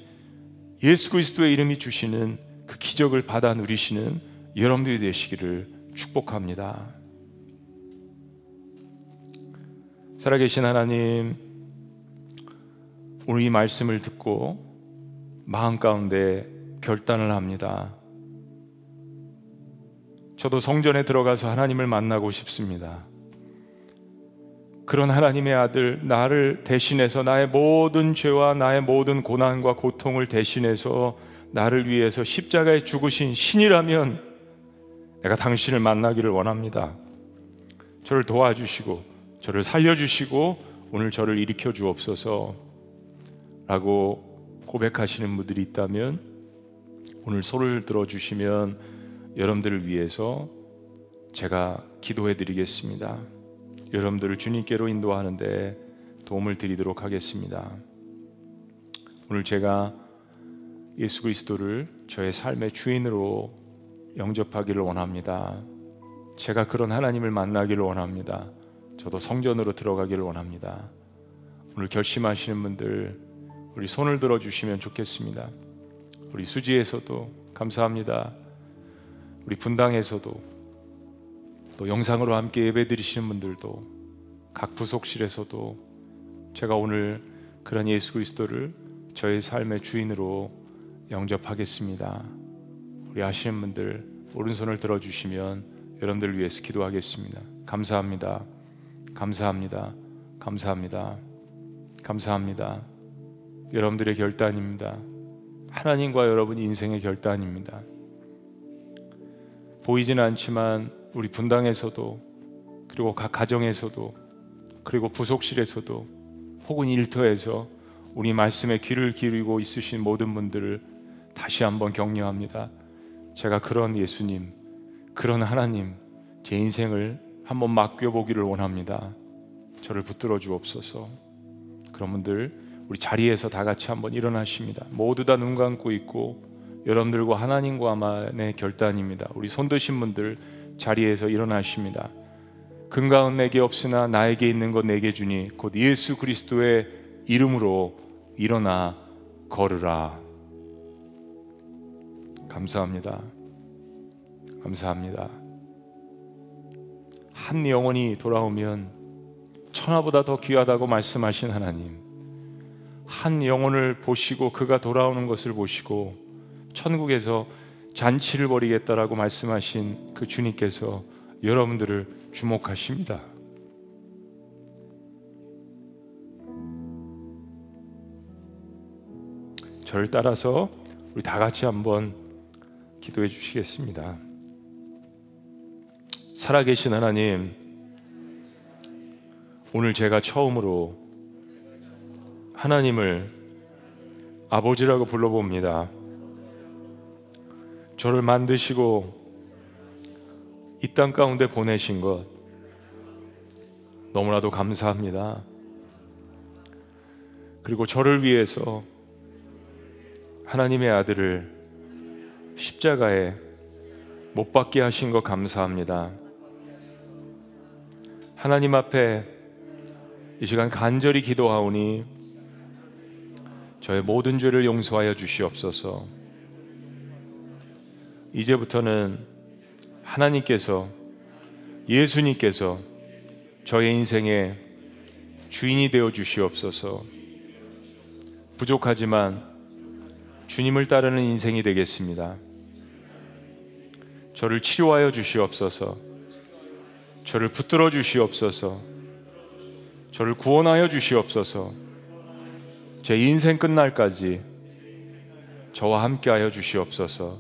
예수 그리스도의 이름이 주시는 그 기적을 받아 누리시는 여러분들이 되시기를 축복합니다. 살아계신 하나님, 오늘 이 말씀을 듣고 마음 가운데 결단을 합니다. 저도 성전에 들어가서 하나님을 만나고 싶습니다. 그런 하나님의 아들, 나를 대신해서 나의 모든 죄와 나의 모든 고난과 고통을 대신해서 나를 위해서 십자가에 죽으신 신이라면 내가 당신을 만나기를 원합니다. 저를 도와주시고, 저를 살려주시고, 오늘 저를 일으켜 주옵소서 라고 고백하시는 분들이 있다면 오늘 소를 들어주시면 여러분들을 위해서 제가 기도해 드리겠습니다. 여러분들을 주님께로 인도하는데 도움을 드리도록 하겠습니다. 오늘 제가 예수 그리스도를 저의 삶의 주인으로 영접하기를 원합니다. 제가 그런 하나님을 만나기를 원합니다. 저도 성전으로 들어가기를 원합니다. 오늘 결심하시는 분들 우리 손을 들어 주시면 좋겠습니다. 우리 수지에서도 감사합니다. 우리 분당에서도 또 영상으로 함께 예배 드리시는 분들도 각 부속실에서도 제가 오늘 그런 예수 그리스도를 저의 삶의 주인으로 영접하겠습니다. 우리 아시는 분들 오른손을 들어 주시면 여러분들을 위해서 기도하겠습니다. 감사합니다. 감사합니다. 감사합니다. 감사합니다. 여러분들의 결단입니다. 하나님과 여러분 인생의 결단입니다. 보이지는 않지만 우리 분당에서도 그리고 각 가정에서도 그리고 부속실에서도 혹은 일터에서 우리 말씀에 귀를 기울이고 있으신 모든 분들을 다시 한번 격려합니다. 제가 그런 예수님, 그런 하나님, 제 인생을 한번 맡겨보기를 원합니다. 저를 붙들어 주옵소서. 그런 분들 우리 자리에서 다 같이 한번 일어나십니다. 모두 다 눈 감고 있고 여러분들과 하나님과만의 결단입니다. 우리 손 드신 분들 자리에서 일어나십니다. 근가은 내게 없으나 나에게 있는 것 내게 주니 곧 예수 그리스도의 이름으로 일어나 걸으라. 감사합니다. 감사합니다. 한 영혼이 돌아오면 천하보다 더 귀하다고 말씀하신 하나님. 한 영혼을 보시고 그가 돌아오는 것을 보시고 천국에서 잔치를 벌이겠다라고 말씀하신 그 주님께서 여러분들을 주목하십니다. 저를 따라서 우리 다 같이 한번 기도해 주시겠습니다. 살아계신 하나님, 오늘 제가 처음으로 하나님을 아버지라고 불러봅니다. 저를 만드시고 이 땅 가운데 보내신 것 너무나도 감사합니다. 그리고 저를 위해서 하나님의 아들을 십자가에 못 박게 하신 것 감사합니다. 하나님 앞에 이 시간 간절히 기도하오니 저의 모든 죄를 용서하여 주시옵소서. 이제부터는 하나님께서 예수님께서 저의 인생의 주인이 되어 주시옵소서. 부족하지만 주님을 따르는 인생이 되겠습니다. 저를 치료하여 주시옵소서. 저를 붙들어 주시옵소서. 저를 구원하여 주시옵소서. 제 인생 끝날까지 저와 함께하여 주시옵소서.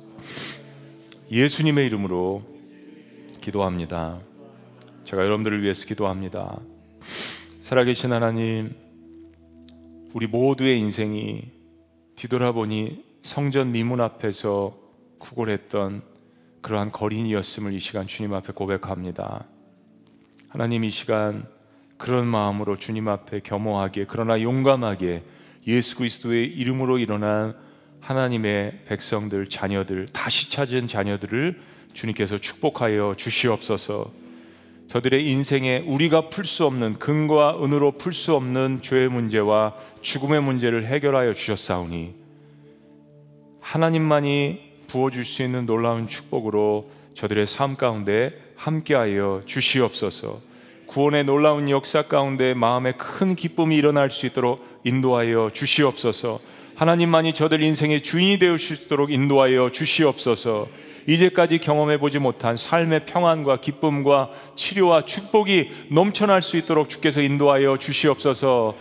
예수님의 이름으로 기도합니다. 제가 여러분들을 위해서 기도합니다. 살아계신 하나님, 우리 모두의 인생이 뒤돌아보니 성전 미문 앞에서 구걸했던 그러한 거린이었음을 이 시간 주님 앞에 고백합니다. 하나님 이 시간 그런 마음으로 주님 앞에 겸허하게 그러나 용감하게 예수 그리스도의 이름으로 일어난 하나님의 백성들 자녀들 다시 찾은 자녀들을 주님께서 축복하여 주시옵소서. 저들의 인생에 우리가 풀 수 없는 금과 은으로 풀 수 없는 죄의 문제와 죽음의 문제를 해결하여 주셨사오니 하나님만이 부어 줄 수 있는 놀라운 축복으로 저들의 삶 가운데 함께하여 주시옵소서. 구원의 놀라운 역사 가운데 마음에 큰 기쁨이 일어날 수 있도록 인도하여 주시옵소서. 하나님만이 저들 인생의 주인이 되실 수 있도록 인도하여 주시옵소서. 이제까지 경험해 보지 못한 삶의 평안과 기쁨과 치료와 축복이 넘쳐날 수 있도록 주께서 인도하여 주시옵소서.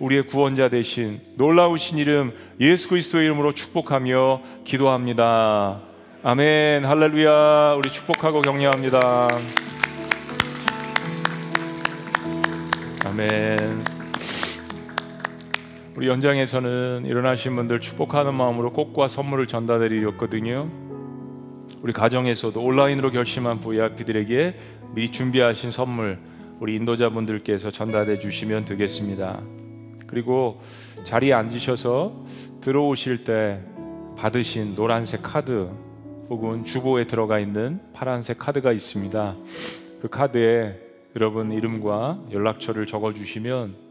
우리의 구원자 되신 놀라우신 이름 예수 그리스도의 이름으로 축복하며 기도합니다. 아멘. 할렐루야. 우리 축복하고 격려합니다. 아멘. 우리 연장에서는 일어나신 분들 축복하는 마음으로 꽃과 선물을 전달드리렸거든요. 우리 가정에서도 온라인으로 결심한 VIP들에게 미리 준비하신 선물 우리 인도자분들께서 전달해 주시면 되겠습니다. 그리고 자리에 앉으셔서 들어오실 때 받으신 노란색 카드 혹은 주보에 들어가 있는 파란색 카드가 있습니다. 그 카드에 여러분 이름과 연락처를 적어 주시면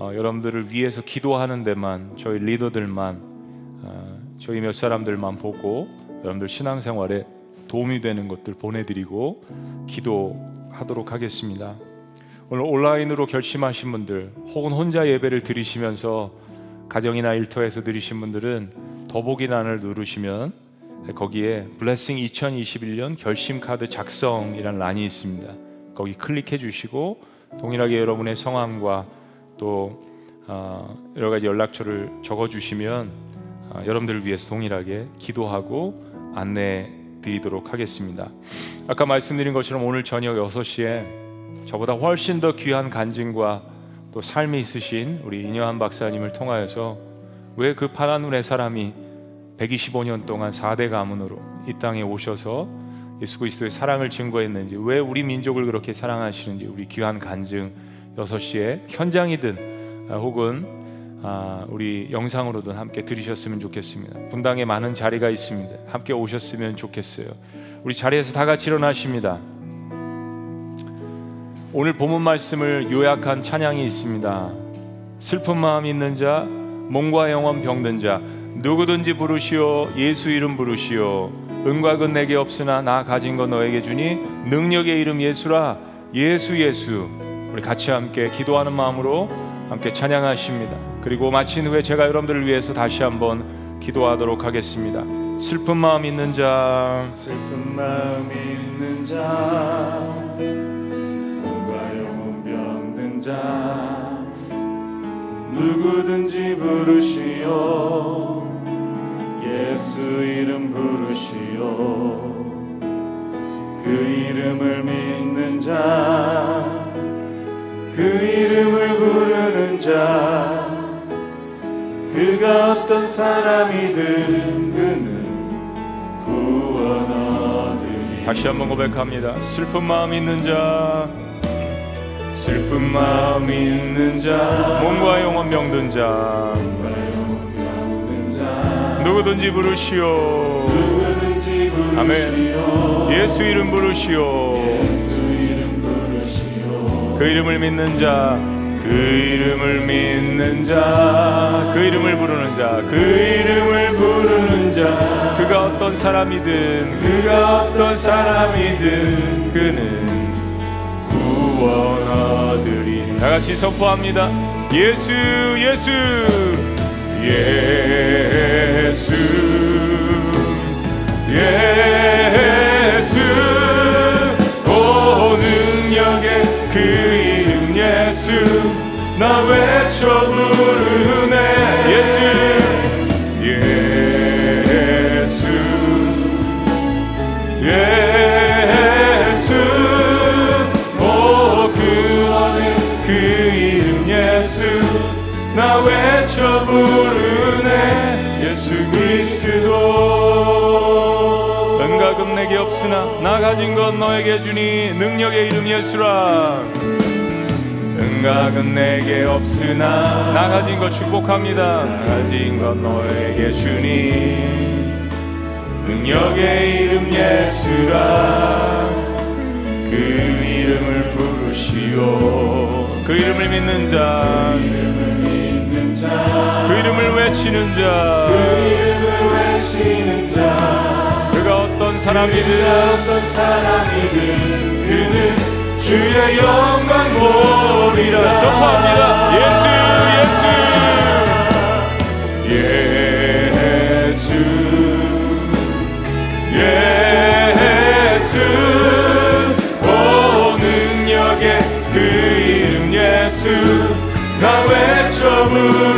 어, 여러분들을 위해서 기도하는 데만 저희 리더들만 어, 저희 몇 사람들만 보고 여러분들 신앙생활에 도움이 되는 것들 보내드리고 기도하도록 하겠습니다. 오늘 온라인으로 결심하신 분들 혹은 혼자 예배를 드리시면서 가정이나 일터에서 드리신 분들은 더보기란을 누르시면 거기에 블레싱 2021년 결심 카드 작성이라는 란이 있습니다. 거기 클릭해 주시고 동일하게 여러분의 성함과 또 어, 여러 가지 연락처를 적어 주시면 어, 여러분들을 위해서 동일하게 기도하고 안내 드리도록 하겠습니다. 아까 말씀드린 것처럼 오늘 저녁 6시에 저보다 훨씬 더 귀한 간증과 또 삶이 있으신 우리 이녀한 박사님을 통하여서 왜 그 파란 눈의 사람이 125년 동안 4대 가문으로 이 땅에 오셔서 예수 그리스도의 사랑을 증거했는지 왜 우리 민족을 그렇게 사랑하시는지 우리 귀한 간증 6시에 현장이든 혹은 아, 우리 영상으로도 함께 들으셨으면 좋겠습니다. 분당에 많은 자리가 있습니다. 함께 오셨으면 좋겠어요. 우리 자리에서 다 같이 일어나십니다. 오늘 본문 말씀을 요약한 찬양이 있습니다. 슬픈 마음 있는 자, 몸과 영혼 병든 자, 누구든지 부르시오, 예수 이름 부르시오. 은과 근 내게 없으나 나 가진 거 너에게 주니 능력의 이름 예수라, 예수 예수. 우리 같이 함께 기도하는 마음으로 함께 찬양하십니다. 그리고 마친 후에 제가 여러분들을 위해서 다시 한번 기도하도록 하겠습니다. 슬픈 마음 있는 자, 슬픈 마음 있는 자, 몸과 영혼 병든 자, 누구든지 부르시오, 예수 이름 부르시오, 그 이름을 믿는 자, 그 이름을 부르는 자. 그가 어떤 사람이든 그는 구원 얻으리 다시 한번 고백합니다. 슬픈 마음 있는 자, 슬픈 마음 있는 자 몸과 영혼 병든 자, 누구든지 부르시오. 누구든지 부르시오 아멘. 예수 이름 부르시오. 예수 이름 부르시오 그 이름을 믿는 자, 그 이름을 믿는 자, 그 이름을 부르는 자, 그 이름을 부르는 자, 그가 어떤 사람이든, 그가 어떤 사람이든, 그는 구원 얻으리. 다 같이 선포합니다. 예수, 예수, 예수, 예수, 그 이름 예수 나 외쳐 부르네. 예수 예수 예수. 오그 안에 그 이름 예수 나 외쳐 부르네. 예수 그리스도 없으나 나 가진 것 너에게 주니 능력의 이름 예수라. 응각은 내게 없으나 나 가진 것 축복합니다. 나 가진 것 너에게 주니 능력의 이름 예수라. 그 이름을 부르시오. 그 이름을 믿는 자. 그 이름을 외치는 자. 이름을 외치는 자. 어떤 사람이든 어떤 사람이든 그는 주의 영광 보리라. 선포합니다. 예수. 예수 예수. 오 능력의 그 이름 예수. 나 외쳐 부르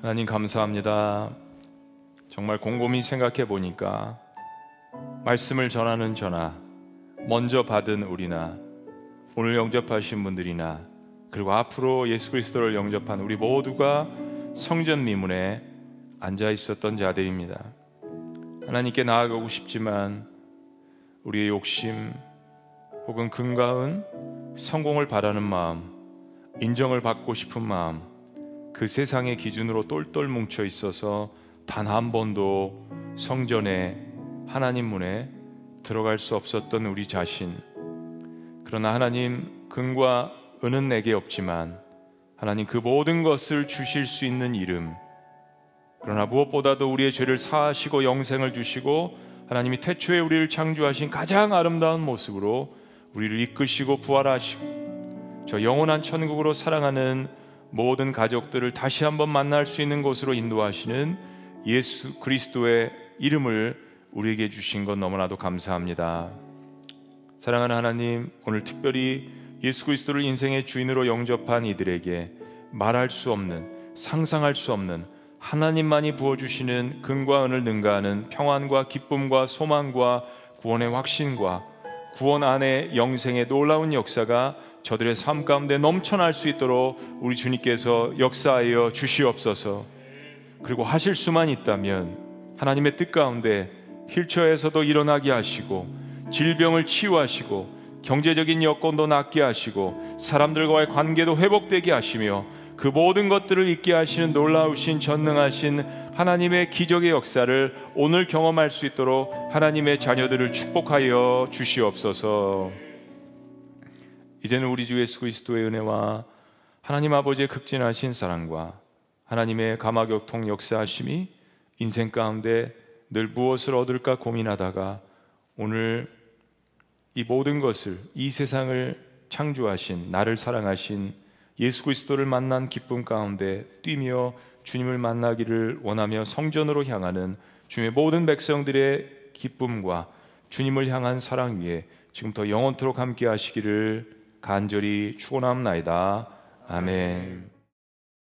하나님 감사합니다 정말 곰곰이 생각해 보니까 말씀을 전하는 저나 먼저 받은 우리나 오늘 영접하신 분들이나 그리고 앞으로 예수 그리스도를 영접한 우리 모두가 성전 미문에 앉아 있었던 자들입니다. 하나님께 나아가고 싶지만 우리의 욕심 혹은 근가은 성공을 바라는 마음, 인정을 받고 싶은 마음, 그 세상의 기준으로 똘똘 뭉쳐 있어서 단 한 번도 성전에 하나님 문에 들어갈 수 없었던 우리 자신. 그러나 하나님 금과 은은 내게 없지만 하나님 그 모든 것을 주실 수 있는 이름. 그러나 무엇보다도 우리의 죄를 사하시고 영생을 주시고 하나님이 태초에 우리를 창조하신 가장 아름다운 모습으로 우리를 이끄시고 부활하시고 저 영원한 천국으로 사랑하는 모든 가족들을 다시 한번 만날 수 있는 곳으로 인도하시는 예수 그리스도의 이름을 우리에게 주신 것 너무나도 감사합니다. 사랑하는 하나님, 오늘 특별히 예수 그리스도를 인생의 주인으로 영접한 이들에게 말할 수 없는, 상상할 수 없는 하나님만이 부어주시는 근과 은을 능가하는 평안과 기쁨과 소망과 구원의 확신과 구원 안에 영생의 놀라운 역사가 저들의 삶 가운데 넘쳐날 수 있도록 우리 주님께서 역사하여 주시옵소서. 그리고 하실 수만 있다면 하나님의 뜻 가운데 힐처에서도 일어나게 하시고 질병을 치유하시고 경제적인 여건도 낫게 하시고 사람들과의 관계도 회복되게 하시며 그 모든 것들을 잊게 하시는 놀라우신 전능하신 하나님의 기적의 역사를 오늘 경험할 수 있도록 하나님의 자녀들을 축복하여 주시옵소서. 이제는 우리 주 예수 그리스도의 은혜와 하나님 아버지의 극진하신 사랑과 하나님의 가마교통 역사하심이 인생 가운데 늘 무엇을 얻을까 고민하다가 오늘 이 모든 것을 이 세상을 창조하신 나를 사랑하신 예수 그리스도를 만난 기쁨 가운데 뛰며 주님을 만나기를 원하며 성전으로 향하는 주님의 모든 백성들의 기쁨과 주님을 향한 사랑 위에 지금부터 영원토록 함께 하시기를 간절히 축원합나이다. 아멘.